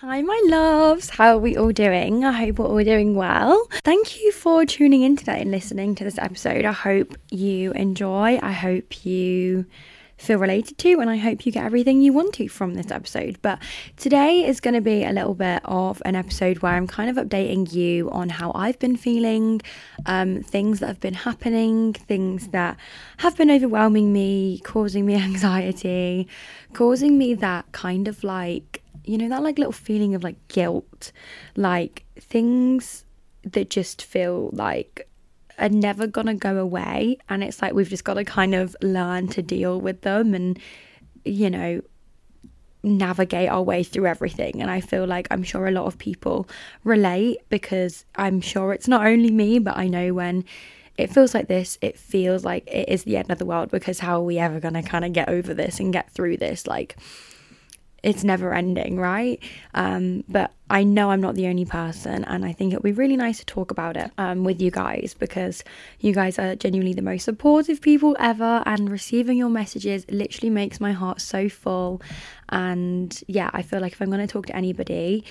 Hi, my loves. How are we all doing? I hope we're all doing well. Thank you for tuning in today and listening to this episode. I hope you enjoy. I hope you feel related to, and I hope you get everything you want to from this episode. But today is going to be a little bit of an episode where I'm kind of updating you on how I've been feeling, um, things that have been happening, things that have been overwhelming me, causing me anxiety, causing me that kind of like you know, that like little feeling of like guilt, like things that just feel like are never gonna go away. And it's like we've just got to kind of learn to deal with them and, you know, navigate our way through everything. And I feel like I'm sure a lot of people relate because I'm sure it's not only me, but I know when it feels like this, it feels like it is the end of the world because how are we ever going to kind of get over this and get through this? Like, it's never ending, right? Um, but I know I'm not the only person, and I think it would be really nice to talk about it um, with you guys because you guys are genuinely the most supportive people ever, and receiving your messages literally makes my heart so full. And yeah, I feel like if I'm going to talk to anybody,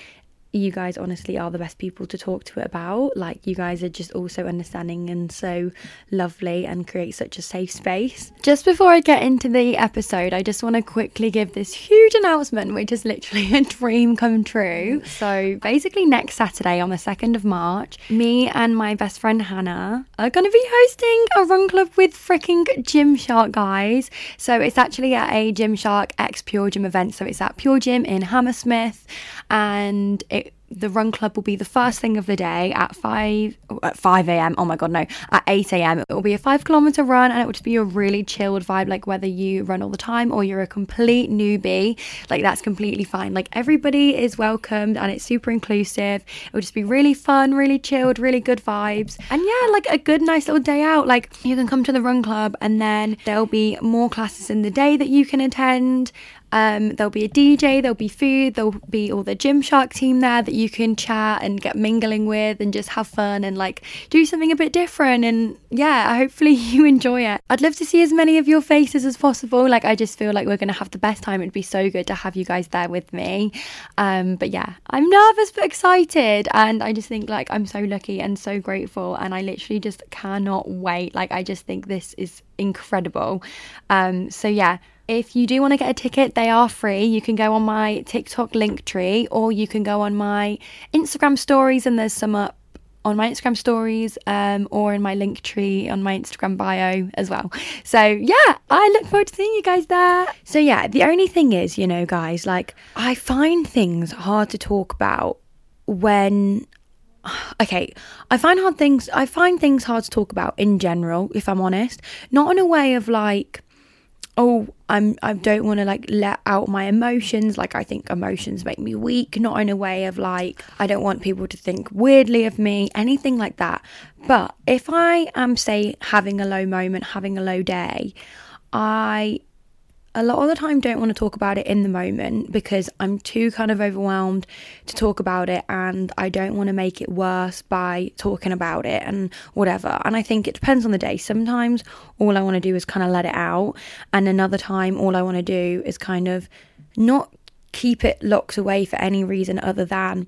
you guys honestly are the best people to talk to it about. Like, you guys are just also understanding and so lovely and create such a safe space. Just before I get into the episode, I just want to quickly give this huge announcement, which is literally a dream come true. So, basically, next Saturday on the 2nd of March, me and my best friend Hannah are going to be hosting a run club with freaking Gymshark guys. So, it's actually at a Gymshark X Pure Gym event. So, it's at Pure Gym in Hammersmith and it the run club will be the first thing of the day at 5 at 5 a.m oh my god no at 8 a.m it will be a five kilometer run and it will just be a really chilled vibe like whether you run all the time or you're a complete newbie like that's completely fine. Like everybody is welcomed and it's super inclusive. It will just be really fun really chilled really good vibes. And yeah like a good nice little day out. Like you can come to the run club and then there'll be more classes in the day that you can attend um, there'll be a DJ, there'll be food, there'll be all the Gymshark team there that you can chat and get mingling with and just have fun and like do something a bit different. And yeah, hopefully you enjoy it. I'd love to see as many of your faces as possible. Like, I just feel like we're going to have the best time. It'd be so good to have you guys there with me. Um, but yeah, I'm nervous but excited. And I just think like I'm so lucky and so grateful. And I literally just cannot wait. Like, I just think this is incredible. Um, so yeah if you do want to get a ticket, they are free. You can go on my TikTok link tree or you can go on my Instagram stories, and there's some up on my Instagram stories um, or in my link tree on my Instagram bio as well. So, yeah, I look forward to seeing you guys there. So, yeah, the only thing is, you know, guys, like I find things hard to talk about when okay i find hard things i find things hard to talk about in general if i'm honest not in a way of like oh i'm i don't want to like let out my emotions. Like i think emotions make me weak not in a way of like i don't want people to think weirdly of me anything like that. But if i am say having a low moment having a low day i a lot of the time don't want to talk about it in the moment because I'm too kind of overwhelmed to talk about it and I don't want to make it worse by talking about it and whatever. And I think it depends on the day. Sometimes all I want to do is kind of let it out, and another time all I want to do is kind of not keep it locked away for any reason other than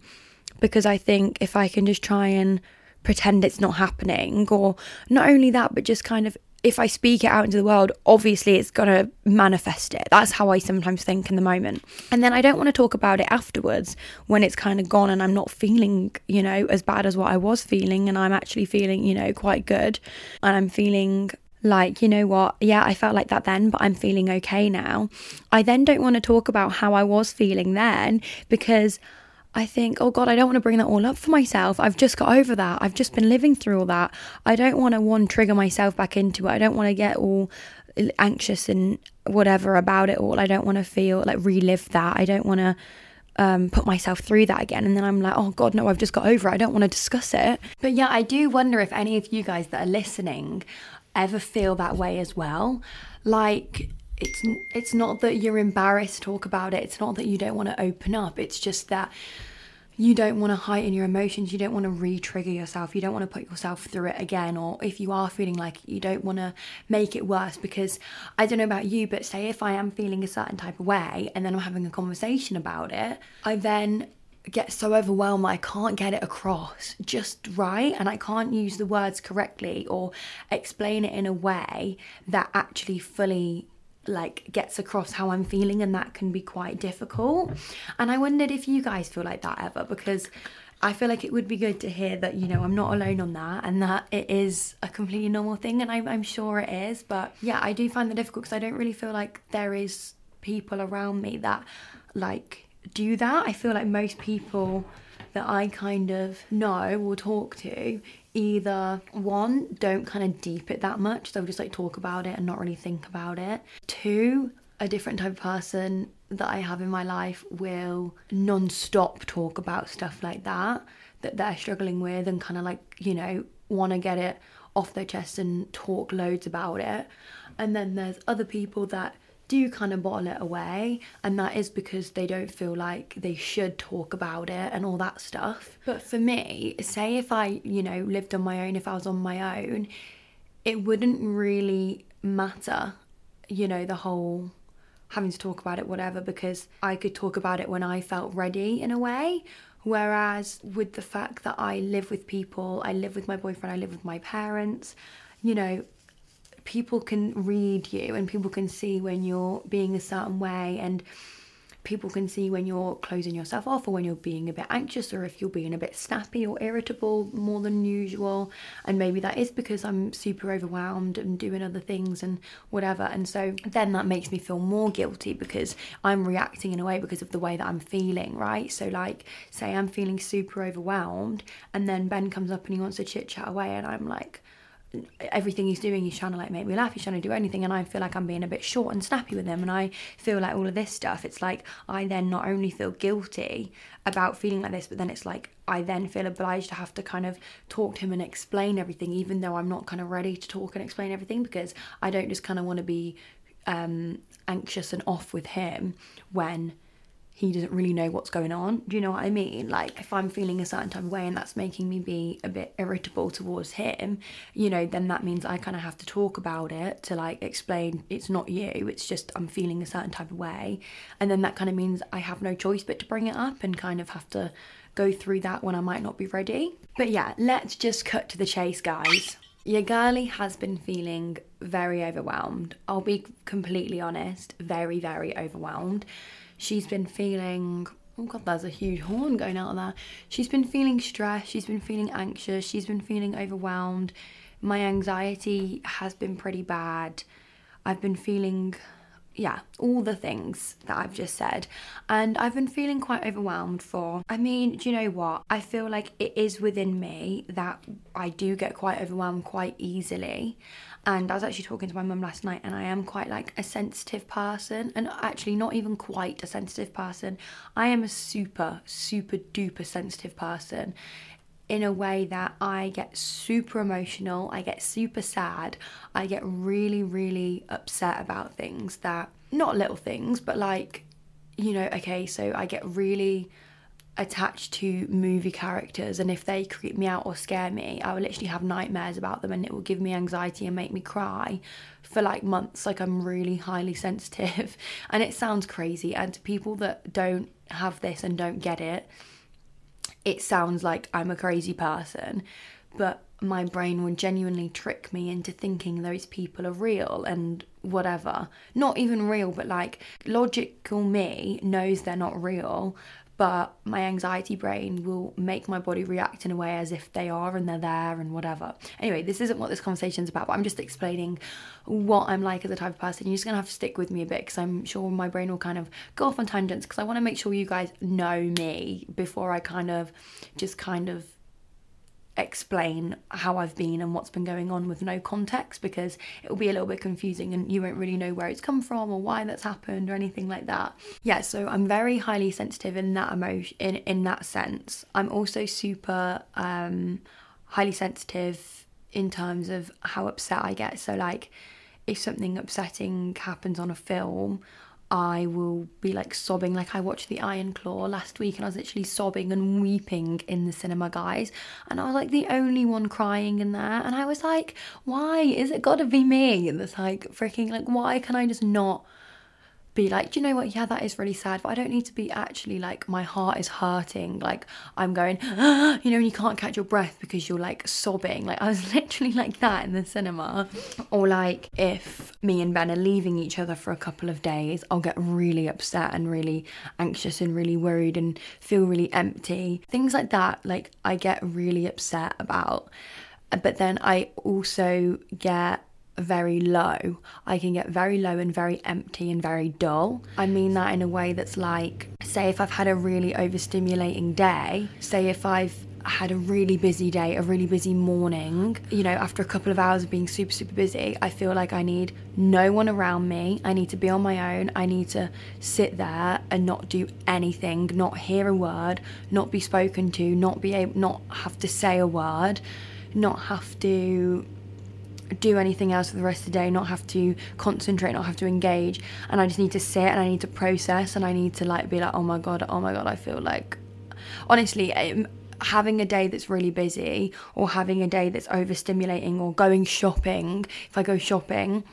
because I think if I can just try and pretend it's not happening or not only that but just kind of if I speak it out into the world, obviously it's going to manifest it. That's how I sometimes think in the moment. And then I don't want to talk about it afterwards when it's kind of gone and I'm not feeling, you know, as bad as what I was feeling. And I'm actually feeling, you know, quite good. And I'm feeling like, you know what, yeah, I felt like that then, but I'm feeling okay now. I then don't want to talk about how I was feeling then because I think, oh God, I don't want to bring that all up for myself. I've just got over that. I've just been living through all that. I don't want to one trigger myself back into it. I don't want to get all anxious and whatever about it all. I don't want to feel like relive that. I don't want to um, put myself through that again. And then I'm like, oh God, no, I've just got over it. I don't want to discuss it. But yeah, I do wonder if any of you guys that are listening ever feel that way as well. Like, it's it's not that you're embarrassed to talk about it. It's not that you don't want to open up. It's just that you don't want to heighten your emotions. You don't want to re-trigger yourself. You don't want to put yourself through it again. Or if you are feeling like you don't want to make it worse, because I don't know about you, but say if I am feeling a certain type of way and then I'm having a conversation about it, I then get so overwhelmed I can't get it across just right and I can't use the words correctly or explain it in a way that actually fully like gets across how I'm feeling and that can be quite difficult. And I wondered if you guys feel like that ever because I feel like it would be good to hear that you know I'm not alone on that and that it is a completely normal thing and I'm, I'm sure it is but yeah I do find that difficult because I don't really feel like there is people around me that like do that I feel like most people that I kind of know or talk to either one, don't kind of deep it that much, they'll just like talk about it and not really think about it. Two, a different type of person that I have in my life will non stop talk about stuff like that that they're struggling with and kind of like, you know, want to get it off their chest and talk loads about it. And then there's other people that do kind of bottle it away, and that is because they don't feel like they should talk about it and all that stuff. But for me, say if I, you know, lived on my own, if I was on my own, it wouldn't really matter, you know, the whole having to talk about it, whatever, because I could talk about it when I felt ready in a way. Whereas with the fact that I live with people, I live with my boyfriend, I live with my parents, you know, people can read you and people can see when you're being a certain way and people can see when you're closing yourself off or when you're being a bit anxious or if you're being a bit snappy or irritable more than usual. And maybe that is because I'm super overwhelmed and doing other things and whatever. And so then that makes me feel more guilty because I'm reacting in a way because of the way that I'm feeling right? So like say I'm feeling super overwhelmed and then Ben comes up and he wants to chit chat away and I'm like everything he's doing he's trying to like make me laugh he's trying to do anything and i feel like i'm being a bit short and snappy with him and i feel like all of this stuff. It's like i then not only feel guilty about feeling like this but then it's like i then feel obliged to have to kind of talk to him and explain everything even though i'm not kind of ready to talk and explain everything because i don't just kind of want to be um anxious and off with him when he doesn't really know what's going on. Do you know what I mean? Like, if I'm feeling a certain type of way and that's making me be a bit irritable towards him, you know, then that means I kind of have to talk about it to like explain it's not you, it's just I'm feeling a certain type of way. And then that kind of means I have no choice but to bring it up and kind of have to go through that when I might not be ready. But yeah, let's just cut to the chase, guys. Your girlie has been feeling very overwhelmed. I'll be completely honest, very, very overwhelmed she's been feeling oh god there's a huge horn going out of there she's been feeling stressed she's been feeling anxious she's been feeling overwhelmed my anxiety has been pretty bad i've been feeling yeah, all the things that I've just said. And I've been feeling quite overwhelmed for, I mean, do you know what? I feel like it is within me that I do get quite overwhelmed quite easily. And I was actually talking to my mum last night, and I am quite like a sensitive person, and actually not even quite a sensitive person. I am a super, super duper sensitive person in a way that I get super emotional, I get super sad, I get really, really upset about things that, not little things, but like, you know, okay, so I get really attached to movie characters and if they creep me out or scare me i will literally have nightmares about them and it will give me anxiety and make me cry for like months. Like i'm really highly sensitive. And it sounds crazy and to people that don't have this and don't get it it sounds like i'm a crazy person. But my brain will genuinely trick me into thinking those people are real and whatever. Not even real, but like logical me knows they're not real, but my anxiety brain will make my body react in a way as if they are and they're there and whatever. Anyway, this isn't what this conversation is about, but I'm just explaining what I'm like as a type of person. You're just gonna have to stick with me a bit because I'm sure my brain will kind of go off on tangents because I want to make sure you guys know me before I kind of just kind of explain how I've been and what's been going on with no context because it will be a little bit confusing and you won't really know where it's come from or why that's happened or anything like that. Yeah, so I'm very highly sensitive in that emotion in in that sense. I'm also super um highly sensitive in terms of how upset I get. So like if something upsetting happens on a film, I will be like sobbing. Like I watched The Iron Claw last week and I was literally sobbing and weeping in the cinema, guys. And I was like the only one crying in there. And I was like, why is it gotta be me? And it's like freaking like, why can I just not be like, do you know what? Yeah, that is really sad, but I don't need to be actually like my heart is hurting. Like I'm going, ah, you know, and you can't catch your breath because you're like sobbing. Like I was literally like that in the cinema. Or like if me and Ben are leaving each other for a couple of days, I'll get really upset and really anxious and really worried and feel really empty. Things like that, like I get really upset about. But then I also get very low. I can get very low and very empty and very dull. I mean that in a way that's like, say, if I've had a really overstimulating day, say, if I've had a really busy day, a really busy morning, you know, after a couple of hours of being super, super busy, I feel like I need no one around me. I need to be on my own. I need to sit there and not do anything, not hear a word, not be spoken to, not be able, not have to say a word, not have to do anything else for the rest of the day, not have to concentrate, not have to engage. And I just need to sit and I need to process and I need to like be like, oh my God, oh my God, I feel like. Honestly, um, having a day that's really busy or having a day that's overstimulating or going shopping, if I go shopping,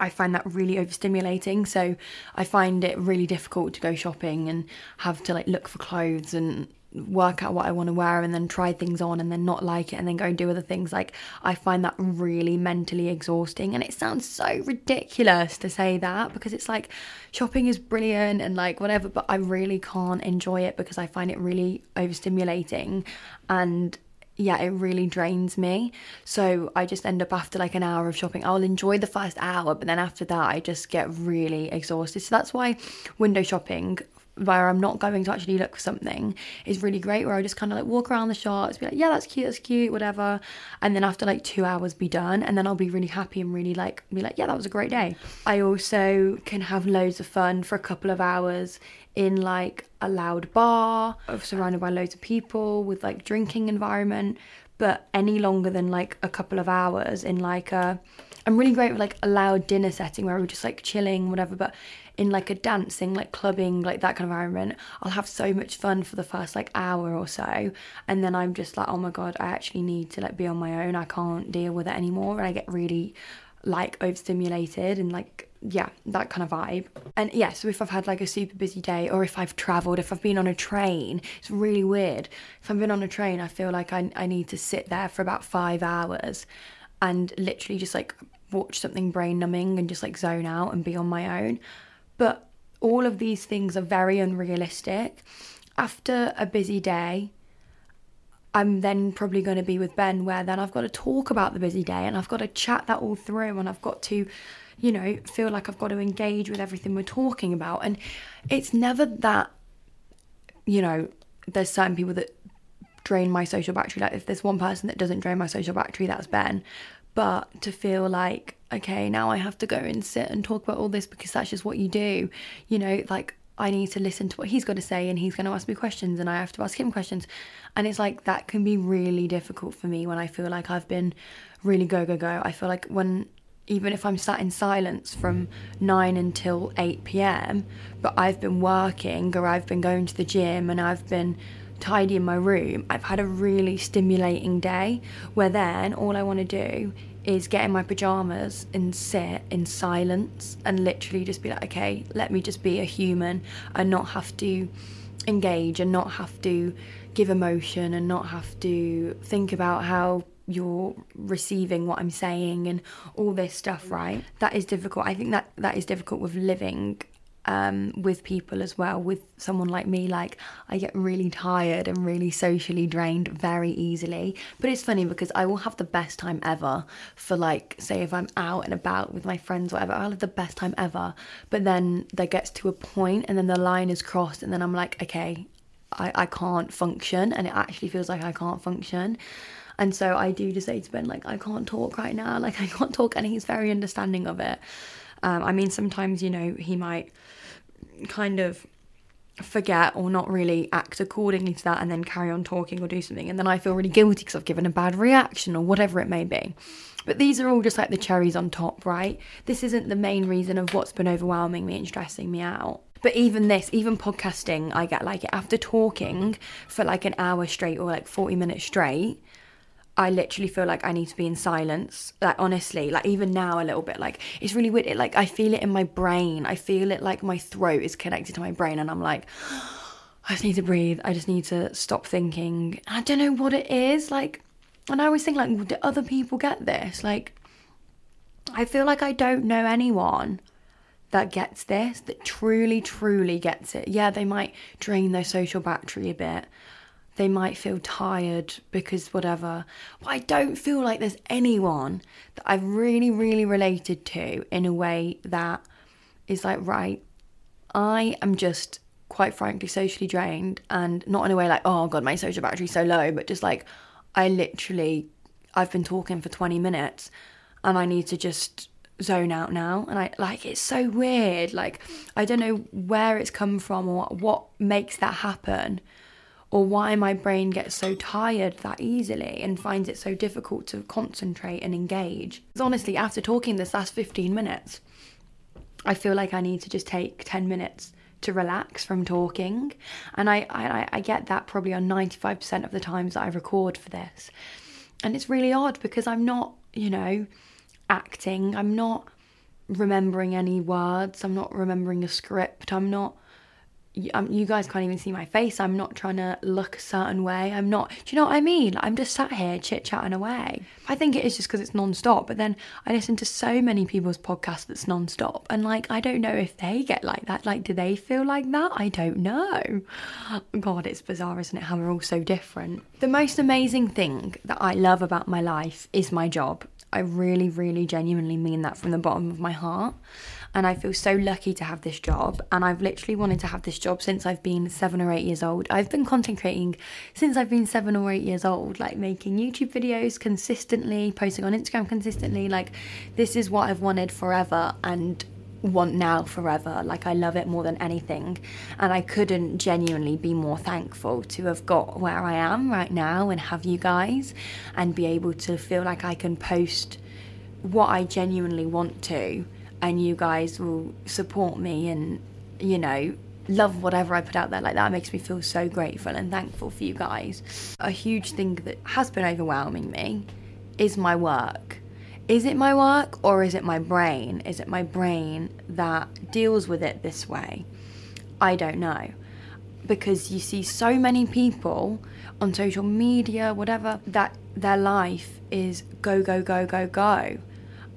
I find that really overstimulating. So I find it really difficult to go shopping and have to like look for clothes and work out what I want to wear and then try things on and then not like it and then go and do other things. Like, I find that really mentally exhausting. And it sounds so ridiculous to say that because it's like shopping is brilliant and like whatever, but I really can't enjoy it because I find it really overstimulating and yeah, it really drains me. So I just end up after like an hour of shopping, I'll enjoy the first hour, but then after that, I just get really exhausted. So that's why window shopping where I'm not going to actually look for something is really great where I just kind of like walk around the shops be like yeah that's cute that's cute whatever and then after like two hours be done and then I'll be really happy and really like be like yeah that was a great day. I also can have loads of fun for a couple of hours in like a loud bar uh, surrounded by loads of people with like drinking environment but any longer than like a couple of hours in like a I'm really great with like a loud dinner setting where we're just like chilling, whatever. But in like a dancing, like clubbing, like that kind of environment, I'll have so much fun for the first like hour or so. And then I'm just like, oh my God, I actually need to like be on my own. I can't deal with it anymore. And I get really like overstimulated and like yeah that kind of vibe and yeah so if i've had like a super busy day or if i've traveled if i've been on a train it's really weird if i've been on a train i feel like i, I need to sit there for about five hours and literally just like watch something brain numbing and just like zone out and be on my own but all of these things are very unrealistic. After a busy day, I'm then probably going to be with Ben, where then I've got to talk about the busy day and I've got to chat that all through and I've got to you know, feel like I've got to engage with everything we're talking about. And it's never that, you know, there's certain people that drain my social battery. Like if there's one person that doesn't drain my social battery, that's Ben. But to feel like, okay, now I have to go and sit and talk about all this because that's just what you do, you know, like I need to listen to what he's got to say and he's going to ask me questions and I have to ask him questions. And it's like that can be really difficult for me when I feel like I've been really go, go, go. I feel like when even if I'm sat in silence from 9 until 8 pm, but I've been working or I've been going to the gym and I've been tidying my room, I've had a really stimulating day where then all I want to do is get in my pajamas and sit in silence and literally just be like, okay, let me just be a human and not have to engage and not have to give emotion and not have to think about how you're receiving what I'm saying and all this stuff, right? That is difficult. I think that that is difficult with living um, with people as well. With someone like me, like I get really tired and really socially drained very easily. But it's funny because I will have the best time ever for like, say, if I'm out and about with my friends, whatever, I'll have the best time ever. But then there gets to a point and then the line is crossed, and then I'm like, okay, I, I can't function, and it actually feels like I can't function. And so I do just say to Ben, like, I can't talk right now, like, I can't talk, and he's very understanding of it. Um, I mean, sometimes, you know, he might kind of forget or not really act accordingly to that and then carry on talking or do something. And then I feel really guilty because I've given a bad reaction or whatever it may be. But these are all just like the cherries on top, right? This isn't the main reason of what's been overwhelming me and stressing me out. But even this, even podcasting, I get like it after talking for like an hour straight or like 40 minutes straight. I literally feel like I need to be in silence. Like honestly, like even now a little bit, like it's really weird. It, like I feel it in my brain. I feel it like my throat is connected to my brain, and I'm like, I just need to breathe. I just need to stop thinking. I don't know what it is. Like, and I always think like, do other people get this? Like, I feel like I don't know anyone that gets this, that truly, truly gets it. Yeah, they might drain their social battery a bit they might feel tired because whatever. But I don't feel like there's anyone that I've really, really related to in a way that is like, right, I am just quite frankly socially drained and not in a way like, oh god, my social battery's so low, but just like I literally I've been talking for 20 minutes and I need to just zone out now. And I like it's so weird. Like I don't know where it's come from or what makes that happen or why my brain gets so tired that easily and finds it so difficult to concentrate and engage. Because honestly, after talking this last 15 minutes, I feel like I need to just take 10 minutes to relax from talking. And I, I, I get that probably on 95% of the times that I record for this. And it's really odd because I'm not, you know, acting, I'm not remembering any words, I'm not remembering a script, I'm not um, you guys can't even see my face. I'm not trying to look a certain way. I'm not. Do you know what I mean? I'm just sat here chit chatting away. I think it is just because it's non-stop. But then I listen to so many people's podcasts that's non-stop, and like I don't know if they get like that. Like, do they feel like that? I don't know. God, it's bizarre, isn't it? How we're all so different. The most amazing thing that I love about my life is my job. I really, really, genuinely mean that from the bottom of my heart and I feel so lucky to have this job. And I've literally wanted to have this job since I've been seven or eight years old. I've been content creating since I've been seven or eight years old, like making YouTube videos consistently, posting on Instagram consistently. Like, this is what I've wanted forever and want now forever. Like, I love it more than anything. And I couldn't genuinely be more thankful to have got where I am right now and have you guys and be able to feel like I can post what I genuinely want to and you guys will support me and, you know, love whatever I put out there. Like that makes me feel so grateful and thankful for you guys. A huge thing that has been overwhelming me is my work. Is it my work or is it my brain? Is it my brain that deals with it this way? I don't know. Because you see so many people on social media, whatever, that their life is go, go, go, go, go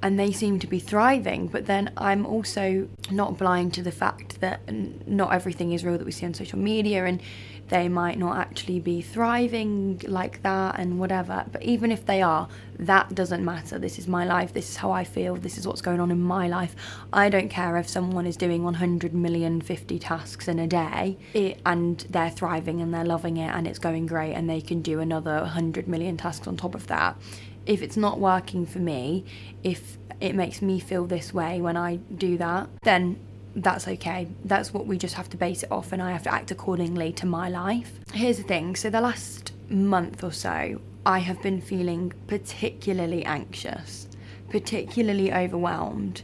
and they seem to be thriving. But then I'm also not blind to the fact that not everything is real that we see on social media, and they might not actually be thriving like that and whatever. But even if they are, that doesn't matter. This is my life. This is how I feel. This is what's going on in my life. I don't care if someone is doing 100 million 50 tasks in a day it, and they're thriving and they're loving it and it's going great and they can do another 100 million tasks on top of that. If it's not working for me, if it makes me feel this way when I do that, then that's okay. That's what we just have to base it off, and I have to act accordingly to my life. Here's the thing so, the last month or so, I have been feeling particularly anxious, particularly overwhelmed.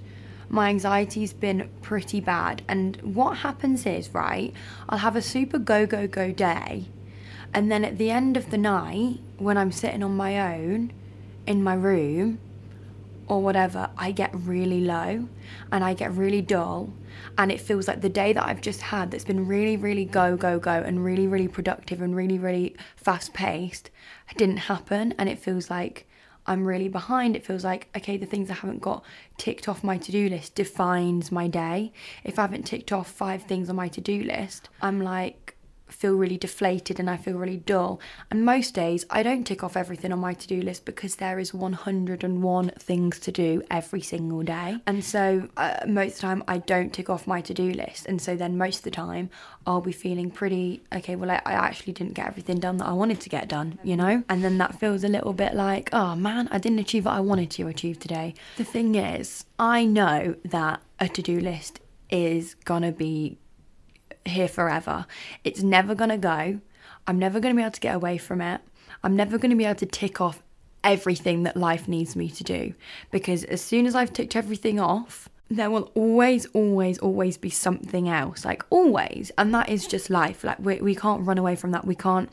My anxiety's been pretty bad, and what happens is, right, I'll have a super go, go, go day, and then at the end of the night, when I'm sitting on my own in my room, or whatever, I get really low and I get really dull. And it feels like the day that I've just had that's been really, really go, go, go and really, really productive and really, really fast paced didn't happen. And it feels like I'm really behind. It feels like, okay, the things I haven't got ticked off my to do list defines my day. If I haven't ticked off five things on my to do list, I'm like, feel really deflated and I feel really dull. And most days I don't tick off everything on my to do list because there is 101 things to do every single day. And so uh, most of the time I don't tick off my to do list. And so then most of the time I'll be feeling pretty okay, well, I, I actually didn't get everything done that I wanted to get done, you know? And then that feels a little bit like, oh man, I didn't achieve what I wanted to achieve today. The thing is, I know that a to do list is gonna be here forever. It's never going to go. I'm never going to be able to get away from it. I'm never going to be able to tick off everything that life needs me to do because as soon as I've ticked everything off, there will always, always, always be something else. Like, always. And that is just life. Like, we, we can't run away from that. We can't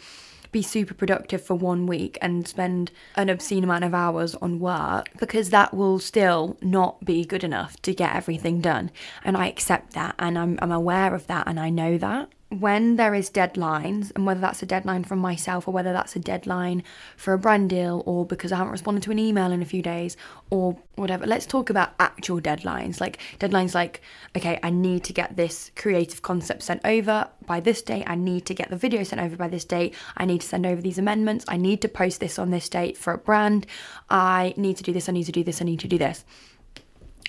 be super productive for one week and spend an obscene amount of hours on work because that will still not be good enough to get everything done. And I accept that and I'm, I'm aware of that and I know that when there is deadlines and whether that's a deadline from myself or whether that's a deadline for a brand deal or because I haven't responded to an email in a few days or whatever let's talk about actual deadlines. Like deadlines like okay I need to get this creative concept sent over by this date I need to get the video sent over by this date I need to send over these amendments I need to post this on this date for a brand I need to do this I need to do this I need to do this.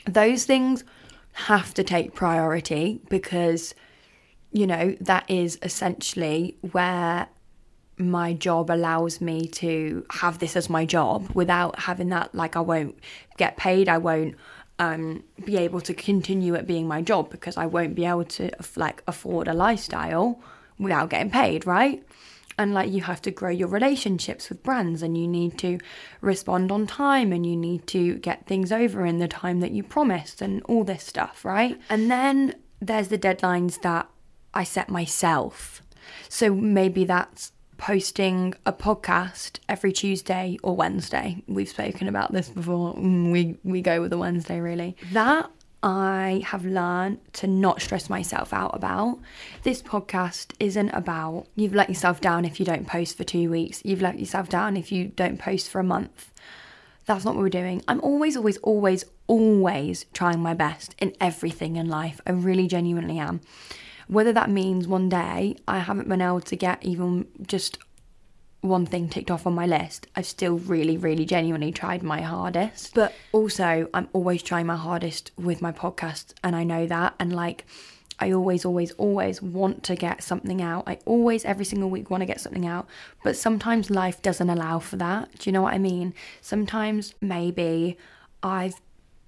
Those things have to take priority because you know, that is essentially where my job allows me to have this as my job without having that like I won't get paid, I won't um, be able to continue it being my job because I won't be able to like afford a lifestyle without getting paid, right? And like you have to grow your relationships with brands and you need to respond on time and you need to get things over in the time that you promised and all this stuff, right? And then there's the deadlines that I set myself. So maybe that's posting a podcast every Tuesday or Wednesday. We've spoken about this before. Mm, we we go with the Wednesday really. That I have learned to not stress myself out about. This podcast isn't about you've let yourself down if you don't post for 2 weeks. You've let yourself down if you don't post for a month. That's not what we're doing. I'm always always always always trying my best in everything in life. I really genuinely am. Whether that means one day I haven't been able to get even just one thing ticked off on my list, I've still really, really genuinely tried my hardest. But also, I'm always trying my hardest with my podcast, and I know that. And like, I always, always, always want to get something out. I always, every single week, want to get something out. But sometimes life doesn't allow for that. Do you know what I mean? Sometimes maybe I've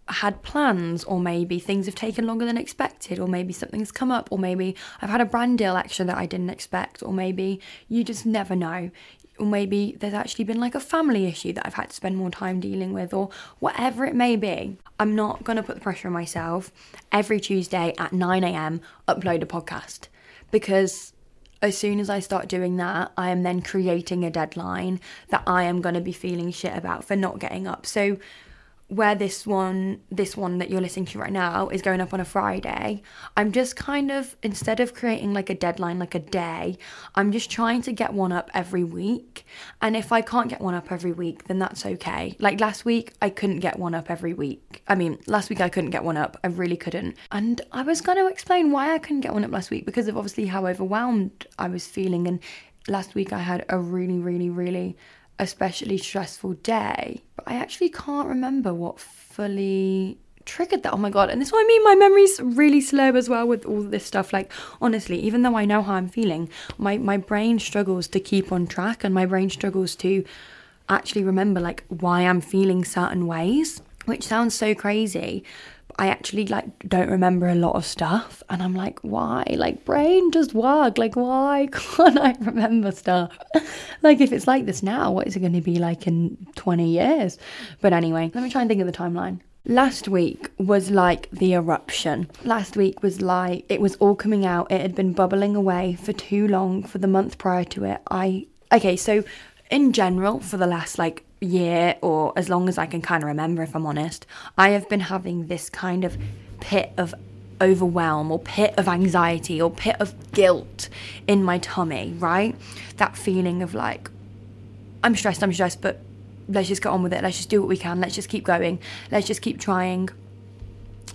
had plans, or maybe things have taken longer than expected, or maybe something's come up, or maybe I've had a brand deal extra that I didn't expect, or maybe you just never know. Or maybe there's actually been like a family issue that I've had to spend more time dealing with, or whatever it may be. I'm not to put the pressure on myself every Tuesday at 9 a.m. upload a podcast because as soon as I start doing that, I am then creating a deadline that I am to be feeling shit about for not getting up. So where this one this one that you're listening to right now is going up on a Friday, I'm just kind of instead of creating like a deadline like a day, I'm just trying to get one up every week. And if I can't get one up every week, then that's okay. Like last week I couldn't get one up every week. I mean, last week I couldn't get one up. I really couldn't. And I was going to explain why I couldn't get one up last week because of obviously how overwhelmed I was feeling and last week I had a really really really especially stressful day. But I actually can't remember what fully triggered that. Oh my god. And this is what I mean. My memory's really slow as well with all this stuff. Like honestly, even though I know how I'm feeling, my, my brain struggles to keep on track and my brain struggles to actually remember like why I'm feeling certain ways. Which sounds so crazy. I actually like don't remember a lot of stuff and I'm like why like brain just work like why can't I remember stuff like if it's like this now what is it going to be like in 20 years but anyway let me try and think of the timeline Last week was like the eruption. Last week was like it was all coming out. It had been bubbling away for too long for the month prior to it. I okay, so in general for the last like year or as long as I can kind of remember, if I'm honest, I have been having this kind of pit of overwhelm or pit of anxiety or pit of guilt in my tummy, right? That feeling of like, I'm stressed, I'm stressed, but let's just get on with it. Let's just do what we can. Let's just keep going. Let's just keep trying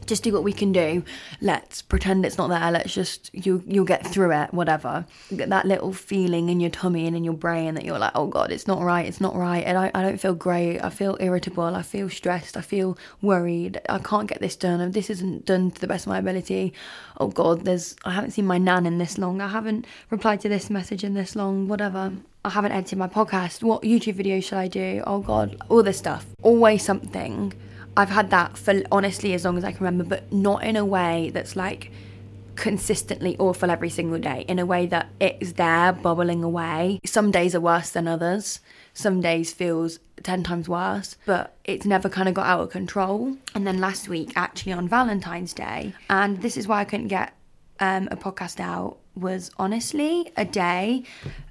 just do what we can do. Let's pretend it's not there. Let's just you you'll get through it. Whatever. Get that little feeling in your tummy and in your brain that you're like, oh god, it's not right. It's not right. And I, I don't feel great. I feel irritable. I feel stressed. I feel worried. I can't get this done. This isn't done to the best of my ability. Oh god, there's I haven't seen my nan in this long. I haven't replied to this message in this long. Whatever. I haven't edited my podcast. What YouTube video should I do? Oh god, all this stuff. Always something I've had that for honestly as long as I can remember, but not in a way that's like consistently awful every single day, in a way that it's there bubbling away. Some days are worse than others. Some days feels 10 times worse, but it's never kind of got out of control. And then last week, actually on Valentine's Day, and this is why I couldn't get um, a podcast out was honestly a day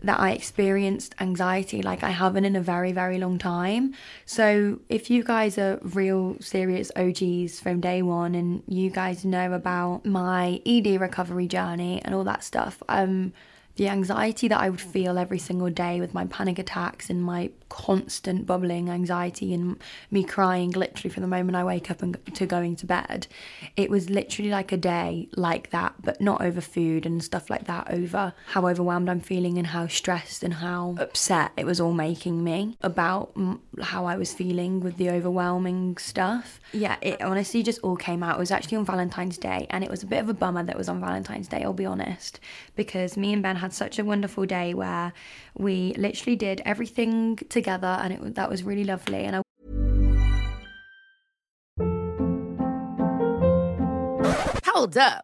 that I experienced anxiety like I haven't in a very, very long time. So, if you guys are real serious OGs from day one and you guys know about my ED recovery journey and all that stuff, um, the anxiety that I would feel every single day with my panic attacks and my constant bubbling anxiety and me crying literally from the moment I wake up and to going to bed. It was literally like a day like that, but not over food and stuff like that, over how overwhelmed I'm feeling and how stressed and how upset it was all making me about how I was feeling with the overwhelming stuff. Yeah, it honestly just all came out. It was actually on Valentine's Day and it was a bit of a bummer that was on Valentine's Day, I'll be honest, because me and Ben had such a wonderful day where we literally did everything together and it that was really lovely and I Hold up.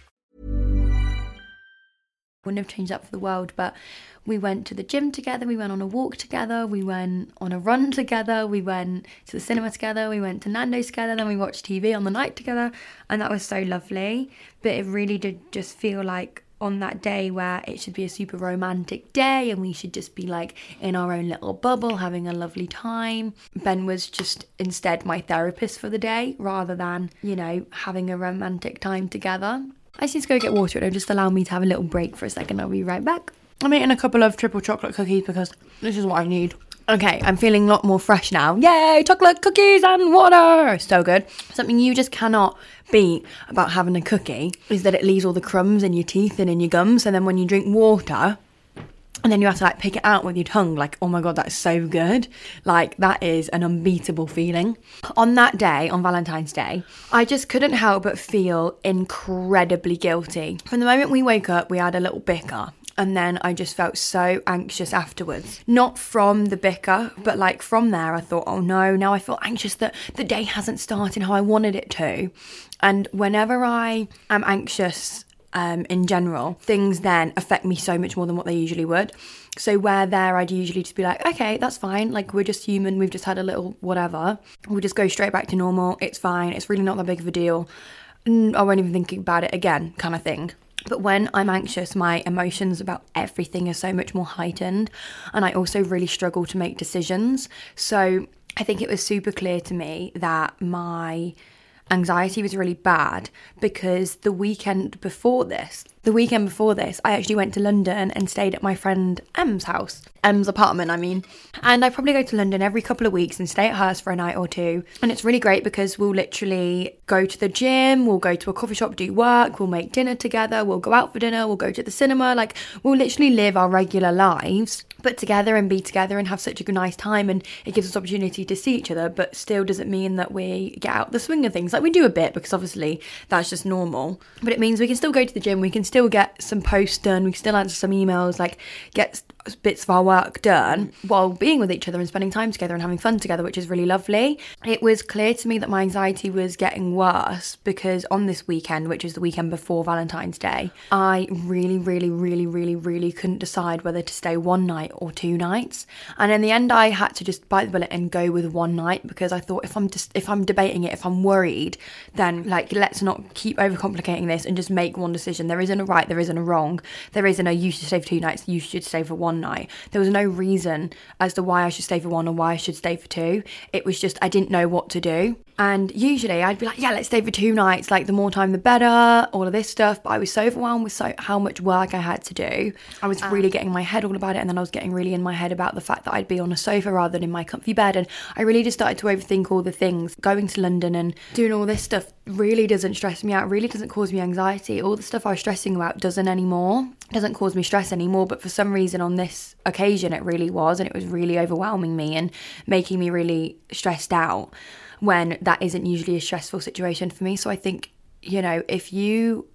Wouldn't have changed that for the world, but we went to the gym together, we went on a walk together, we went on a run together, we went to the cinema together, we went to Nando's together, then we watched TV on the night together, and that was so lovely. But it really did just feel like on that day where it should be a super romantic day and we should just be like in our own little bubble having a lovely time. Ben was just instead my therapist for the day rather than, you know, having a romantic time together. I just need to go get water. It'll just allow me to have a little break for a second. I'll be right back. I'm eating a couple of triple chocolate cookies because this is what I need. Okay, I'm feeling a lot more fresh now. Yay, chocolate cookies and water. So good. Something you just cannot beat about having a cookie is that it leaves all the crumbs in your teeth and in your gums. And then when you drink water, and then you have to like pick it out with your tongue like oh my god that's so good like that is an unbeatable feeling on that day on valentine's day i just couldn't help but feel incredibly guilty from the moment we woke up we had a little bicker and then I just felt so anxious afterwards. Not from the bicker, but like from there, I thought, oh no, now I feel anxious that the day hasn't started how I wanted it to. And whenever I am anxious um, in general, things then affect me so much more than what they usually would. So where there, I'd usually just be like, okay, that's fine. Like we're just human. We've just had a little whatever. We'll just go straight back to normal. It's fine. It's really not that big of a deal. I won't even think about it again, kind of thing. But when I'm anxious, my emotions about everything are so much more heightened. And I also really struggle to make decisions. So I think it was super clear to me that my anxiety was really bad because the weekend before this, the weekend before this, I actually went to London and stayed at my friend Em's house. Em's apartment, I mean. And I probably go to London every couple of weeks and stay at hers for a night or two. And it's really great because we'll literally go to the gym, we'll go to a coffee shop, do work, we'll make dinner together, we'll go out for dinner, we'll go to the cinema. Like, we'll literally live our regular lives, but together and be together and have such a nice time. And it gives us opportunity to see each other, but still doesn't mean that we get out the swing of things. Like, we do a bit because obviously that's just normal. But it means we can still go to the gym, we can still get some posts done, we can still answer some emails, like get bits of our work done mm. while being with each other and spending time together and having fun together, which is really lovely. It was clear to me that my anxiety was getting worse because on this weekend, which is the weekend before Valentine's Day, I really, really, really, really, really couldn't decide whether to stay one night or two nights. And in the end, I had to just bite the bullet and go with one night because I thought if I'm just if I'm debating it, if I'm worried, then like let's not keep overcomplicating this and just make one decision. There isn't a right, there isn't a wrong, there isn't a you should stay for two nights, you should stay for one one night. There was no reason as to why I should stay for one or why I should stay for two. It was just I didn't know what to do. And usually I'd be like, yeah, let's stay for two nights. Like the more time, the better. All of this stuff. But I was so overwhelmed with so how much work I had to do. I was really ah. getting my head all about it, and then I was getting really in my head about the fact that I'd be on a sofa rather than in my comfy bed. And I really just started to overthink all the things. Going to London and doing all this stuff really doesn't stress me out. Really doesn't cause me anxiety. All the stuff I was stressing about doesn't anymore. Doesn't cause me stress anymore. But for some reason on this occasion, it really was, and it was really overwhelming me and making me really stressed out when that isn't usually a stressful situation for me. So I think, you know, if you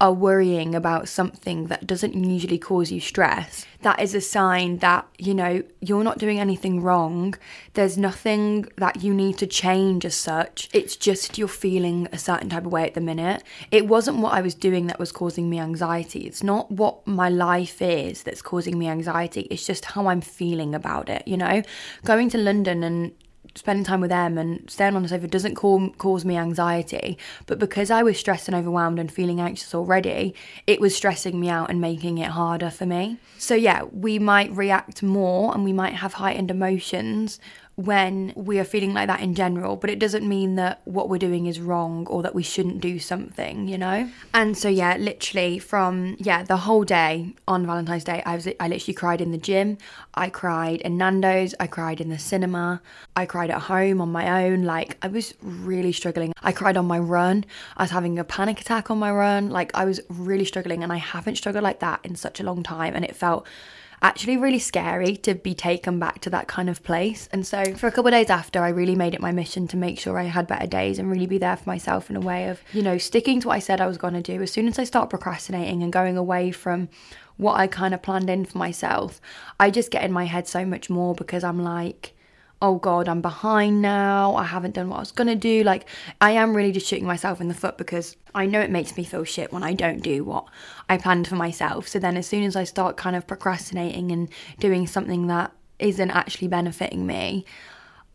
are worrying about something that doesn't usually cause you stress, that is a sign that, you know, you're not doing anything wrong. There's nothing that you need to change as such. It's just you're feeling a certain type of way at the minute. It wasn't what I was doing that was causing me anxiety. It's not what my life is that's causing me anxiety. It's just how I'm feeling about it, you know? Going to London and spending time with them and staying on the sofa doesn't cause me anxiety. But because I was stressed and overwhelmed and feeling anxious already, it was stressing me out and making it harder for me. So, yeah, we might react more and we might have heightened emotions when we are feeling like that in general, but it doesn't mean that what we're doing is wrong or that we shouldn't do something, you know? And so yeah, literally from yeah, the whole day on Valentine's Day, I was I literally cried in the gym, I cried in Nando's, I cried in the cinema, I cried at home on my own, like I was really struggling. I cried on my run. I was having a panic attack on my run, like I was really struggling and I haven't struggled like that in such a long time and it felt actually really scary to be taken back to that kind of place. And so for a couple of days after, I really made it my mission to make sure I had better days and really be there for myself in a way of, you know, sticking to what I said I was going to do. As soon as I start procrastinating and going away from what I kind of planned in for myself, I just get in my head so much more because I'm like, oh god, I'm behind now. I haven't done what I was gonna do. Like, I am really just shooting myself in the foot because I know it makes me feel shit when I don't do what I planned for myself. So then, as soon as I start kind of procrastinating and doing something that isn't actually benefiting me,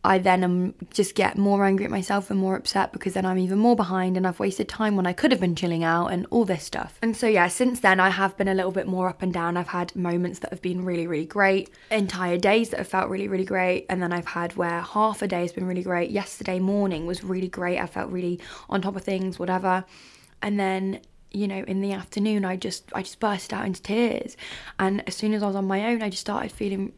I then um, just get more angry at myself and more upset because then I'm even more behind and I've wasted time when I could have been chilling out and all this stuff. And so, yeah, since then I have been a little bit more up and down. I've had moments that have been really, really great, entire days that have felt really, really great. And then I've had where half a day has been really great. Yesterday morning was really great. I felt really on top of things, whatever. And then you know in the afternoon i just i just burst out into tears and as soon as i was on my own i just started feeling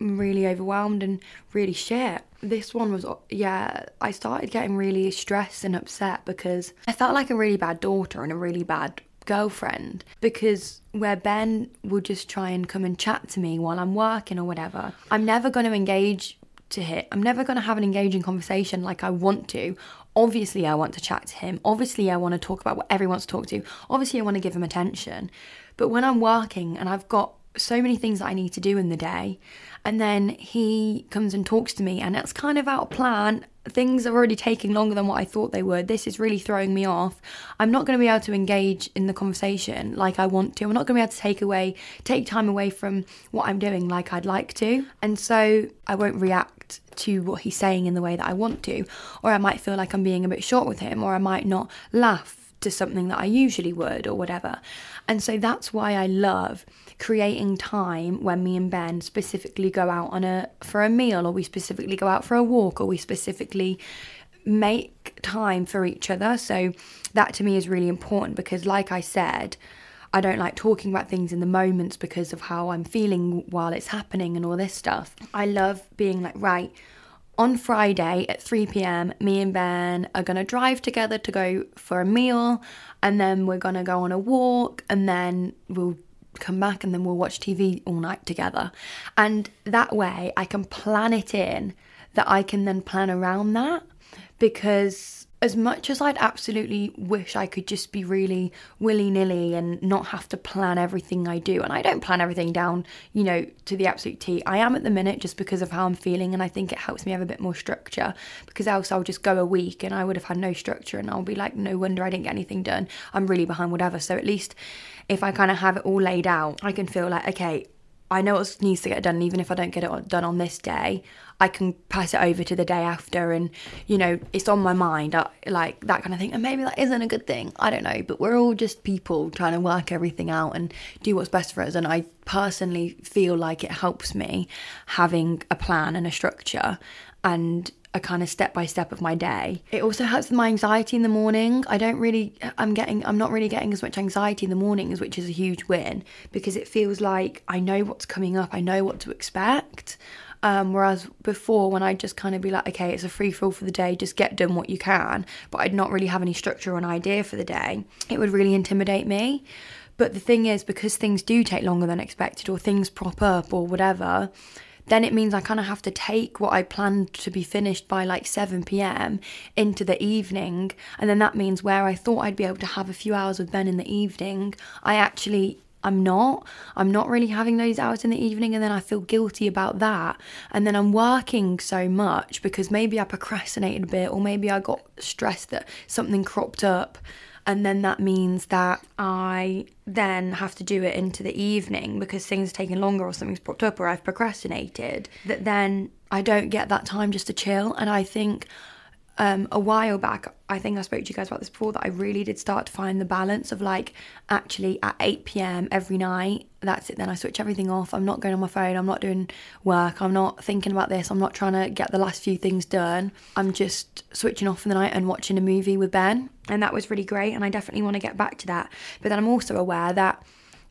really overwhelmed and really shit. This one was, yeah, I started getting really stressed and upset because I felt like a really bad daughter and a really bad girlfriend because where Ben will just try and come and chat to me while I'm working or whatever, I'm never going to engage to hit. I'm never going to have an engaging conversation like I want to. Obviously, I want to chat to him. Obviously, I want to talk about what everyone wants to talk to. Obviously, I want to give him attention. But when I'm working and I've got so many things that I need to do in the day, and then he comes and talks to me, and it's kind of out of plan. Things are already taking longer than what I thought they would. This is really throwing me off. I'm not going to be able to engage in the conversation like I want to. I'm not going to be able to take away, take time away from what I'm doing like I'd like to. And so I won't react to what he's saying in the way that I want to. Or I might feel like I'm being a bit short with him, or I might not laugh to something that I usually would or whatever. And so that's why I love creating time when me and Ben specifically go out on a for a meal or we specifically go out for a walk or we specifically make time for each other. So that to me is really important because like I said, I don't like talking about things in the moments because of how I'm feeling while it's happening and all this stuff. I love being like, right, on Friday at 3 pm, me and Ben are going to drive together to go for a meal, and then we're going to go on a walk, and then we'll come back and then we'll watch TV all night together. And that way I can plan it in that I can then plan around that because as much as I'd absolutely wish I could just be really willy nilly and not have to plan everything I do, and I don't plan everything down, you know, to the absolute T. I am at the minute just because of how I'm feeling, and I think it helps me have a bit more structure because else I'll just go a week and I would have had no structure, and I'll be like, no wonder I didn't get anything done. I'm really behind, whatever. So at least if I kind of have it all laid out, I can feel like, okay, I know what needs to get done, even if I don't get it done on this day, I can pass it over to the day after, and you know, it's on my mind, I, like that kind of thing. And maybe that isn't a good thing, I don't know, but we're all just people trying to work everything out and do what's best for us. And I personally feel like it helps me having a plan and a structure and a kind of step by step of my day. It also helps with my anxiety in the morning. I don't really I'm getting I'm not really getting as much anxiety in the mornings, which is a huge win because it feels like I know what's coming up, I know what to expect. Um, whereas before, when I'd just kind of be like, okay, it's a free for all for the day, just get done what you can, but I'd not really have any structure or an idea for the day, it would really intimidate me. But the thing is, because things do take longer than expected, or things prop up, or whatever, then it means I kind of have to take what I planned to be finished by like 7 pm into the evening. And then that means where I thought I'd be able to have a few hours with Ben in the evening, I actually I'm not. I'm not really having those hours in the evening, and then I feel guilty about that. And then I'm working so much because maybe I procrastinated a bit, or maybe I got stressed that something cropped up and then that means that I then have to do it into the evening because things are taking longer or something's popped up or I've procrastinated, that then I don't get that time just to chill. And I think um, a while back, I think I spoke to you guys about this before, that I really did start to find the balance of like actually at 8 pm every night, that's it, then I switch everything off. I'm not going on my phone, I'm not doing work, I'm not thinking about this, I'm not trying to get the last few things done. I'm just switching off for the night and watching a movie with Ben. And that was really great, and I definitely want to get back to that. But then I'm also aware that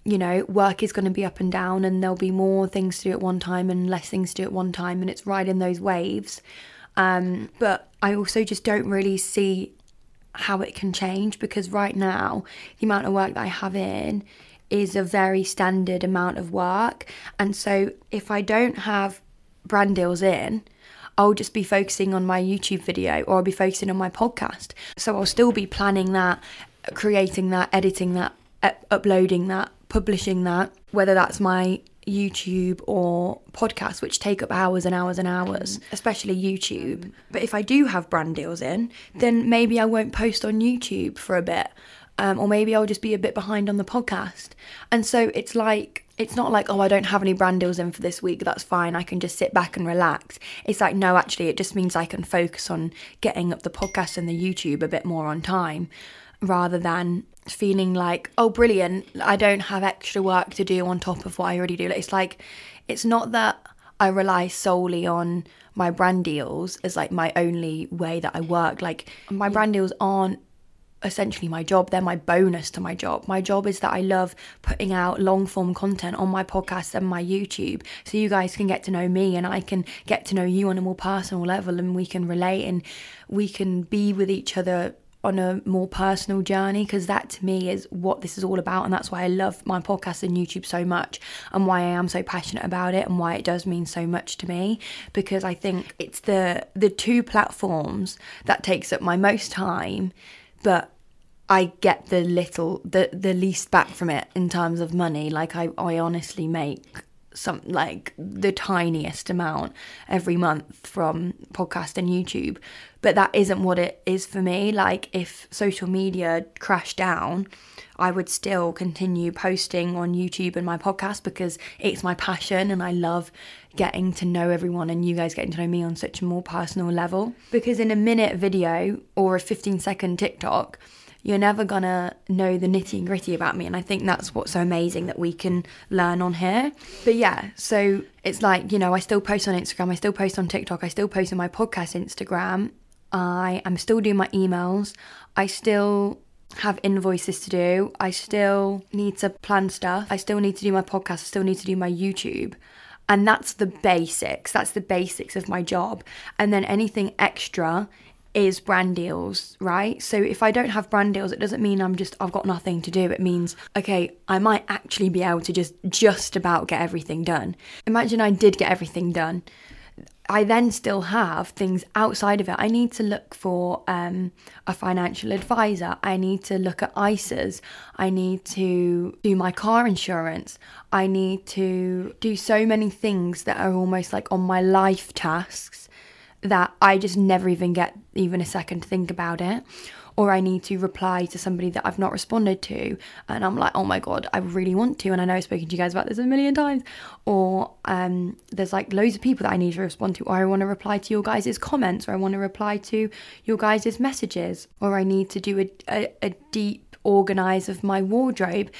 you know, work is going to be up and down, and there'll be more things to do at one time and less things to do at one time, and it's riding those waves. Um, but I also just don't really see how it can change because right now, the amount of work that I have in is a very standard amount of work. And so if I don't have brand deals in, I'll just be focusing on my YouTube video or I'll be focusing on my podcast. So I'll still be planning that, creating that, editing that, uploading that, publishing that, whether that's my YouTube or podcasts, which take up hours and hours and hours, especially YouTube. But if I do have brand deals in, then maybe I won't post on YouTube for a bit. Um, or maybe I'll just be a bit behind on the podcast. And so it's like, it's not like, oh, I don't have any brand deals in for this week, that's fine, I can just sit back and relax. It's like, no, actually, it just means I can focus on getting up the podcast and the YouTube a bit more on time rather than feeling like, oh, brilliant, I don't have extra work to do on top of what I already do. It's like, it's not that I rely solely on my brand deals as like my only way that I work. Like, my brand deals aren't essentially my job. They're my bonus to my job. My job is that I love putting out long form content on my podcast and my YouTube so you guys can get to know me and I can get to know you on a more personal level and we can relate and we can be with each other on a more personal journey because that to me is what this is all about and that's why I love my podcast and YouTube so much and why I am so passionate about it and why it does mean so much to me because I think it's the the two platforms that takes up my most time but I get the little the the least back from it in terms of money like I I honestly make some like the tiniest amount every month from podcast and YouTube. But that isn't what it is for me. Like if social media crashed down, I would still continue posting on YouTube and my podcast because it's my passion and I love getting to know everyone and you guys getting to know me on such a more personal level. Because in a minute video or a 15 second TikTok, you're never gonna know the nitty and gritty about me. And I think that's what's so amazing that we can learn on here. But yeah, so it's like, you know, I still post on Instagram, I still post on TikTok, I still post on my podcast Instagram. I am still doing my emails. I still have invoices to do. I still need to plan stuff. I still need to do my podcast. I still need to do my YouTube. And that's the basics. That's the basics of my job. And then anything extra is brand deals, right? So if I don't have brand deals, it doesn't mean I'm just I've got nothing to do. It means okay, I might actually be able to just just about get everything done. Imagine I did get everything done. I then still have things outside of it. I need to look for um, a financial advisor. I need to look at ISAs. I need to do my car insurance. I need to do so many things that are almost like on my life tasks that I just never even get even a second to think about it. Or I need to reply to somebody that I've not responded to, and I'm like, oh my god, I really want to, and I know I've spoken to you guys about this a million times. Or um, there's like loads of people that I need to respond to, or I want to reply to your guys' comments, or I want to reply to your guys' messages, or I need to do a, a, a deep organize of my wardrobe,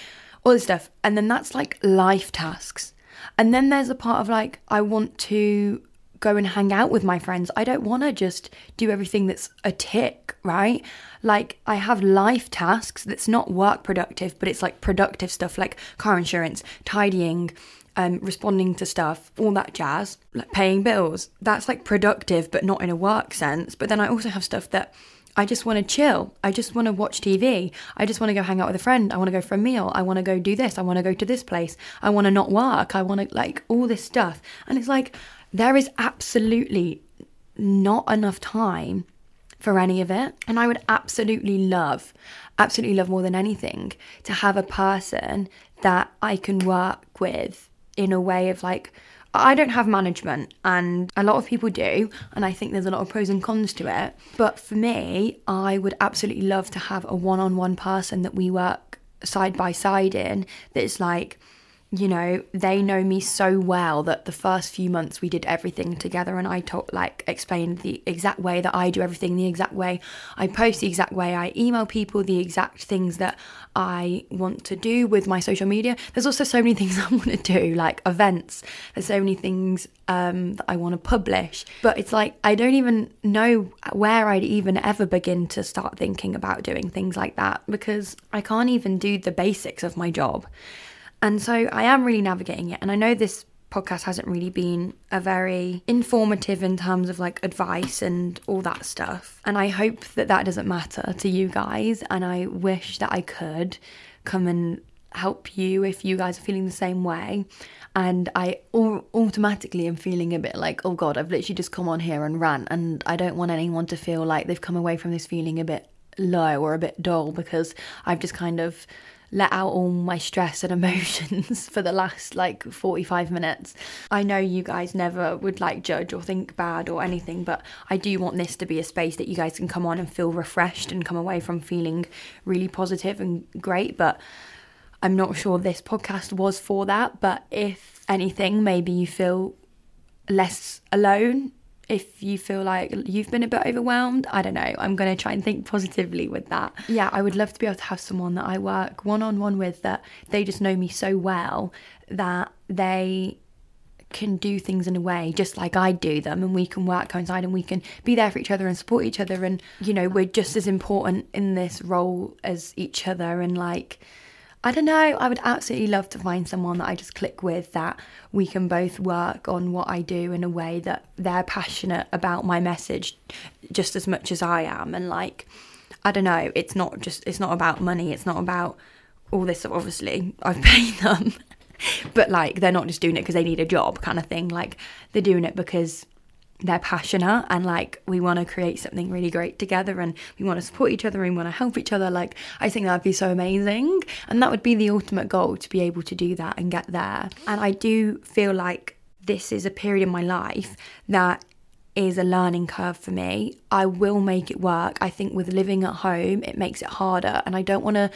all this stuff. And then that's like life tasks. And then there's a part of like, I want to go and hang out with my friends. I don't want to just do everything that's a tick, right? Like I have life tasks that's not work productive, but it's like productive stuff like car insurance, tidying, um, responding to stuff, all that jazz, like paying bills. That's like productive, but not in a work sense. But then I also have stuff that I just want to chill. I just want to watch TV. I just want to go hang out with a friend. I want to go for a meal. I want to go do this. I want to go to this place. I want to not work. I want to like all this stuff. And it's like, there is absolutely not enough time for any of it. And I would absolutely love, absolutely love more than anything to have a person that I can work with in a way of like, I don't have management, and a lot of people do, and I think there's a lot of pros and cons to it. But for me, I would absolutely love to have a one on one person that we work side by side in that's like, you know, they know me so well that the first few months we did everything together and I taught like explained the exact way that I do everything, the exact way I post, the exact way I email people, the exact things that I want to do with my social media. There's also so many things I want to do, like events. There's so many things um, that I want to publish. But it's like I don't even know where I'd even ever begin to start thinking about doing things like that because I can't even do the basics of my job. And so I am really navigating it. And I know this podcast hasn't really been a very informative in terms of like advice and all that stuff. And I hope that that doesn't matter to you guys. And I wish that I could come and help you if you guys are feeling the same way. And I automatically am feeling a bit like, oh God, I've literally just come on here and rant. And I don't want anyone to feel like they've come away from this feeling a bit low or a bit dull because I've just kind of let out all my stress and emotions for the last like 45 minutes. I know you guys never would like judge or think bad or anything, but I do want this to be a space that you guys can come on and feel refreshed and come away from feeling really positive and great. But I'm not sure this podcast was for that. But if anything, maybe you feel less alone if you feel like you've been a bit overwhelmed, I don't know. I'm going to try and think positively with that. Yeah, I would love to be able to have someone that I work one on one with that they just know me so well that they can do things in a way just like I do them and we can work coincide and we can be there for each other and support each other and you know we're just as important in this role as each other and like I don't know, I would absolutely love to find someone that I just click with that we can both work on what I do in a way that they're passionate about my message just as much as I am. And like I don't know, it's not just it's not about money, it's not about all this obviously I've mm. paid them. But like they're not just doing it because they need a job kind of thing. Like they're doing it because they're passionate and like we want to create something really great together and we want to support each other and we want to help each other like i think that'd be so amazing. And that would be the ultimate goal to be able to do that and get there. And i do feel like this is a period in my life that is a learning curve for me. I will make it work. I think with living at home it makes it harder. And i don't want to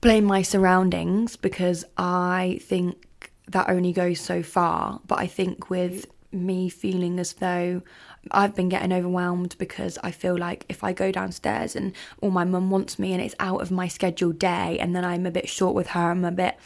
blame my surroundings because I think that only goes so far. But I think with me feeling as though I've been getting overwhelmed because I feel like if I go downstairs and or my mum wants me and it's out of my scheduled day and then I'm a bit short with her, I'm a bit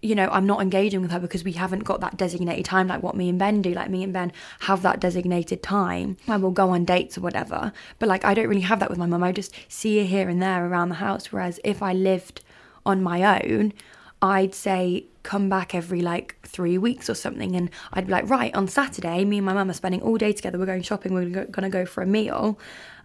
you know, I'm not engaging with her because we haven't got that designated time like what me and Ben do. Like me and Ben have that designated time. I will go on dates or whatever. But like I don't really have that with my mum. I just see her here and there around the house. Whereas if I lived on my own, I'd say come back every like three weeks or something. And I'd be like, right, on Saturday, me and my mum are spending all day together. We're going shopping. We're going to go for a meal.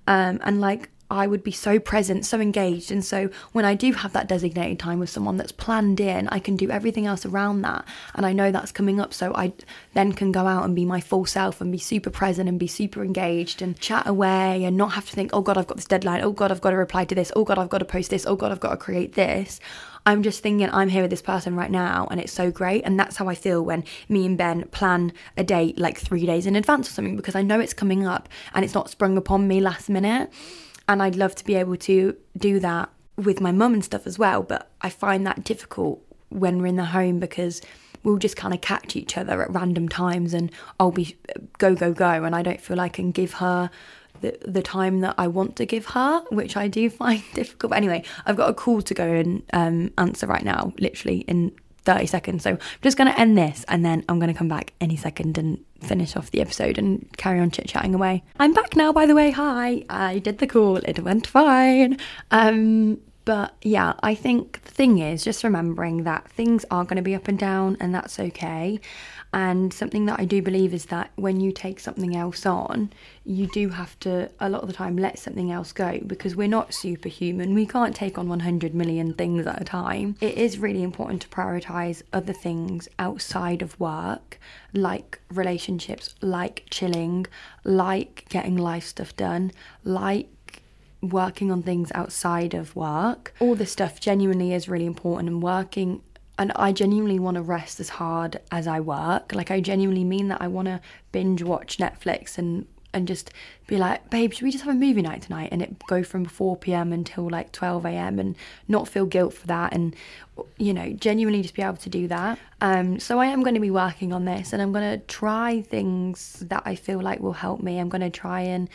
Um, and like, I would be so present, so engaged. And so when I do have that designated time with someone that's planned in, I can do everything else around that. And I know that's coming up. So I then can go out and be my full self and be super present and be super engaged and chat away and not have to think, oh God, I've got this deadline. Oh God, I've got to reply to this. Oh God, I've got to post this. Oh God, I've got to create this. I'm just thinking I'm here with this person right now and it's so great. And that's how I feel when me and Ben plan a date like three days in advance or something because I know it's coming up and it's not sprung upon me last minute. And I'd love to be able to do that with my mum and stuff as well. But I find that difficult when we're in the home because we'll just kind of catch each other at random times and I'll be go, go, go. And I don't feel I can give her the, the time that I want to give her, which I do find difficult. But anyway, I've got a call to go and um, answer right now, literally in 30 seconds. So I'm just going to end this and then I'm going to come back any second and finish off the episode and carry on chit chatting away. I'm back now, by the way. Hi, I did the call, it went fine. Um, but yeah, I think the thing is just remembering that things are going to be up and down and that's okay. And something that I do believe is that when you take something else on, you do have to, a lot of the time, let something else go because we're not superhuman. We can't take on 100 million things at a time. It is really important to prioritize other things outside of work, like relationships, like chilling, like getting life stuff done, like working on things outside of work. All this stuff genuinely is really important and working and I genuinely want to rest as hard as I work. Like I genuinely mean that I want to binge watch Netflix and and just be like, babe, should we just have a movie night tonight? And it go from 4 p.m. until like 12 a.m. and not feel guilt for that, and you know, genuinely just be able to do that. Um, so I am going to be working on this, and I'm going to try things that I feel like will help me. I'm going to try and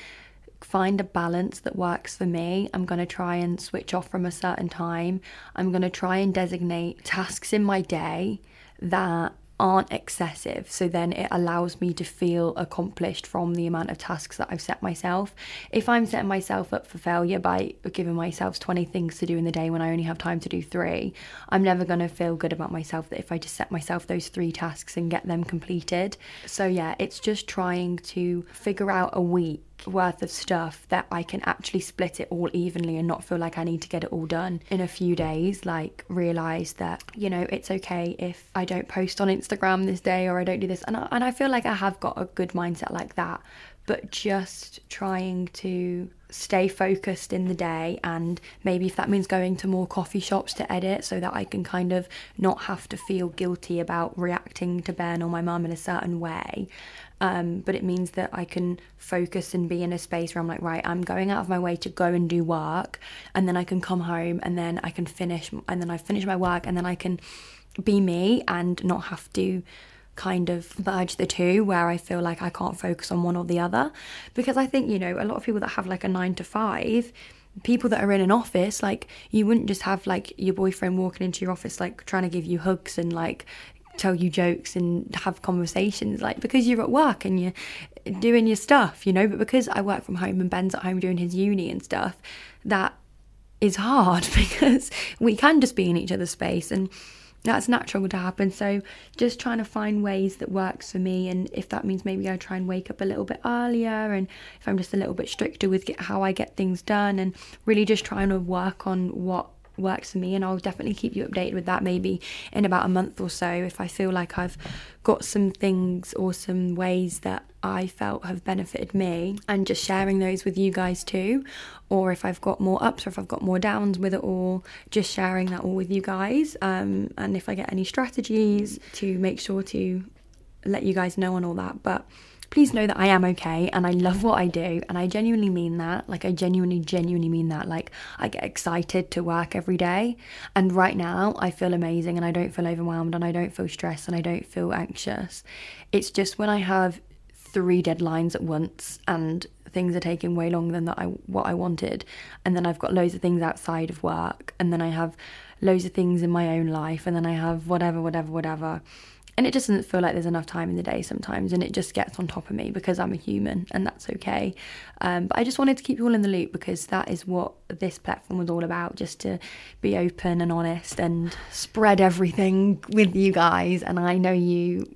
find a balance that works for me. I'm going to try and switch off from a certain time. I'm going to try and designate tasks in my day that aren't excessive. So then it allows me to feel accomplished from the amount of tasks that I've set myself. If I'm setting myself up for failure by giving myself 20 things to do in the day when I only have time to do three, I'm never going to feel good about myself that if I just set myself those three tasks and get them completed. So yeah, it's just trying to figure out a week worth of stuff that I can actually split it all evenly and not feel like I need to get it all done in a few days. Like, realize that, you know, it's okay if I don't post on Instagram this day or I don't do this. And I, and I feel like I have got a good mindset like that, but just trying to stay focused in the day and maybe if that means going to more coffee shops to edit so that I can kind of not have to feel guilty about reacting to Ben or my mum in a certain way um, but it means that I can focus and be in a space where I'm like, right, I'm going out of my way to go and do work, and then I can come home and then I can finish, and then I finish my work, and then I can be me and not have to kind of merge the two where I feel like I can't focus on one or the other. Because I think, you know, a lot of people that have like a nine to five, people that are in an office, like you wouldn't just have like your boyfriend walking into your office, like trying to give you hugs and like tell you jokes and have conversations like because you're at work and you're doing your stuff you know? But because i work from home and ben's at home doing his uni and stuff that is hard because we can just be in each other's space and that's natural to happen. So just trying to find ways that works for me and if that means maybe i try and wake up a little bit earlier and if i'm just a little bit stricter with how i get things done and really just trying to work on what works for me and I'll definitely keep you updated with that maybe in about a month or so if I feel like I've got some things or some ways that I felt have benefited me and just sharing those with you guys too. Or if I've got more ups or if I've got more downs with it all just sharing that all with you guys. Um, and if I get any strategies to make sure to let you guys know on all that. But please know that I am okay and I love what I do. And I genuinely mean that. Like, I genuinely, genuinely mean that. Like, I get excited to work every day. And right now, I feel amazing and I don't feel overwhelmed and I don't feel stressed and I don't feel anxious. It's just when I have three deadlines at once and things are taking way longer than that I what I wanted and then I've got loads of things outside of work and then I have loads of things in my own life and then I have whatever whatever whatever and it just doesn't feel like there's enough time in the day sometimes and it just gets on top of me because i'm a human and that's okay. Um, but i just wanted to keep you all in the loop because that is what this platform was all about just to be open and honest and spread everything with you guys. And i know you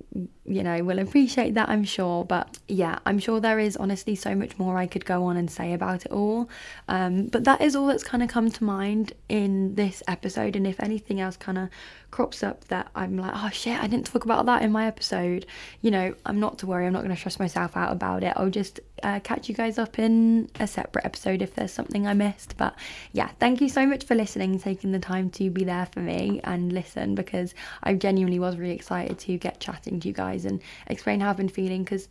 you know will appreciate that i'm sure. But yeah i'm sure there is honestly so much more i could go on and say about it all. Um, but that is all that's kind of come to mind in this episode. And if anything else kind of crops up that i'm like oh shit i didn't talk about that in my episode you know i'm not to worry i'm not going to stress myself out about it. I'll just uh, catch you guys up in a separate episode if there's something i missed but yeah thank you so much for listening taking the time to be there for me and listen because i genuinely was really excited to get chatting to you guys guys and explain how I've been feeling because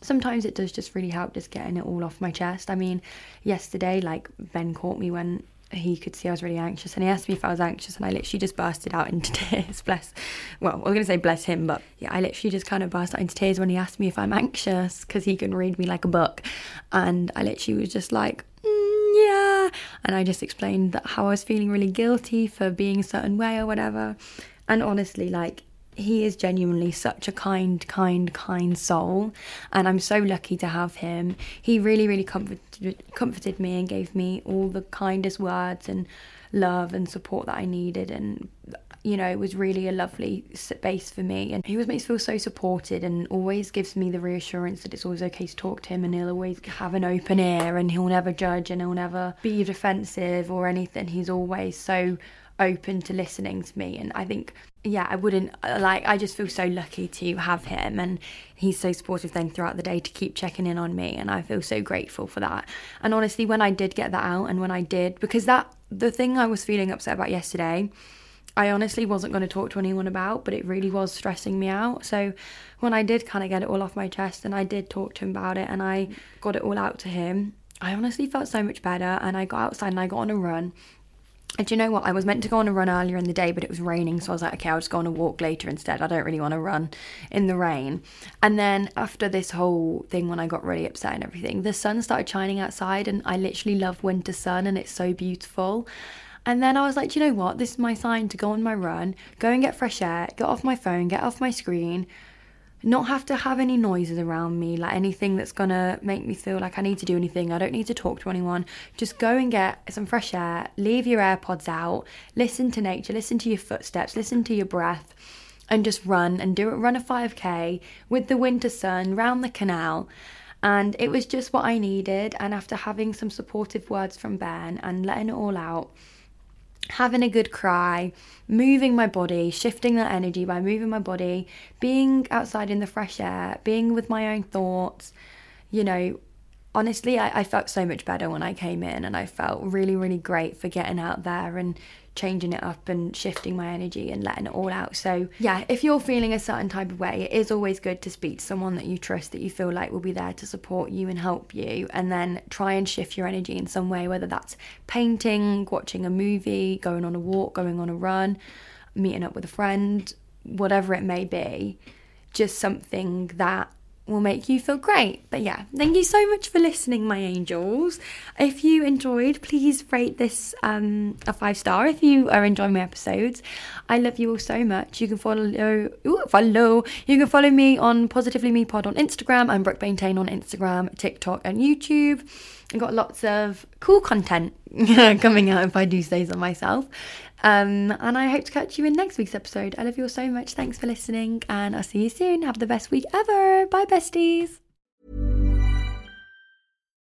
sometimes it does just really help just getting it all off my chest. I mean, yesterday, like Ben caught me when he could see I was really anxious and he asked me if I was anxious and I literally just bursted out into tears. Bless, well, I was going to say bless him, but yeah, I literally just kind of burst out into tears when he asked me if I'm anxious because he can read me like a book. And I literally was just like, mm, yeah. And I just explained that how I was feeling really guilty for being a certain way or whatever. And honestly, like, he is genuinely such a kind, kind, kind soul, and I'm so lucky to have him. He really, really comforted, comforted me and gave me all the kindest words and love and support that I needed, and you know, it was really a lovely space for me. And he always makes me feel so supported and always gives me the reassurance that it's always okay to talk to him and he'll always have an open ear and he'll never judge and he'll never be defensive or anything. He's always so open to listening to me. And I think yeah I wouldn't uh, like I just feel so lucky to have him. And he's so supportive then throughout the day to keep checking in on me. And I feel so grateful for that. And honestly when I did get that out and when I did because that the thing I was feeling upset about yesterday I honestly wasn't going to talk to anyone about but it really was stressing me out. So when I did kind of get it all off my chest and I did talk to him about it and I got it all out to him I honestly felt so much better. And I got outside and I got on a run and do you know what? I was meant to go on a run earlier in the day, but it was raining, so I was like, okay, I'll just go on a walk later instead. I don't really want to run in the rain. And then after this whole thing, when I got really upset and everything, the sun started shining outside, and I literally love winter sun, and it's so beautiful. And then I was like, do you know what? This is my sign to go on my run, go and get fresh air, get off my phone, get off my screen, not have to have any noises around me, like anything that's gonna make me feel like I need to do anything. I don't need to talk to anyone. Just go and get some fresh air, leave your AirPods out, listen to nature, listen to your footsteps, listen to your breath, and just run and do it. Run a 5k with the winter sun round the canal. And it was just what I needed. And after having some supportive words from Ben and letting it all out, having a good cry, moving my body, shifting that energy by moving my body, being outside in the fresh air, being with my own thoughts, you know, honestly, I, I, felt so much better when I came in and I felt really, really great for getting out there and changing it up and shifting my energy and letting it all out. So, yeah, if you're feeling a certain type of way, it is always good to speak to someone that you trust that you feel like will be there to support you and help you, and then try and shift your energy in some way, whether that's painting, watching a movie, going on a walk, going on a run, meeting up with a friend, whatever it may be. Just something that will make you feel great. But yeah, thank you so much for listening, my angels. If you enjoyed, please rate this um, a five star if you are enjoying my episodes. I love you all so much. You can follow ooh, follow. You can follow me on Positively Me Pod on Instagram and Brooke Baintain on Instagram, TikTok, and YouTube. I've got lots of cool content coming out if I do say so myself. Um, and I hope to catch you in next week's episode. I love you all so much. Thanks for listening, and I'll see you soon. Have the best week ever. Bye, besties.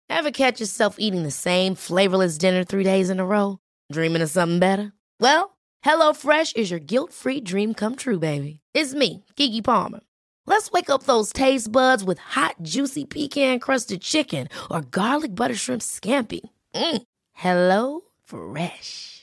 Ever catch yourself eating the same flavorless dinner three days in a row? Dreaming of something better? Well, HelloFresh is your guilt free dream come true, baby. It's me, Keke Palmer. Let's wake up those taste buds with hot, juicy pecan crusted chicken or garlic butter shrimp scampi. Mm. Hello Fresh.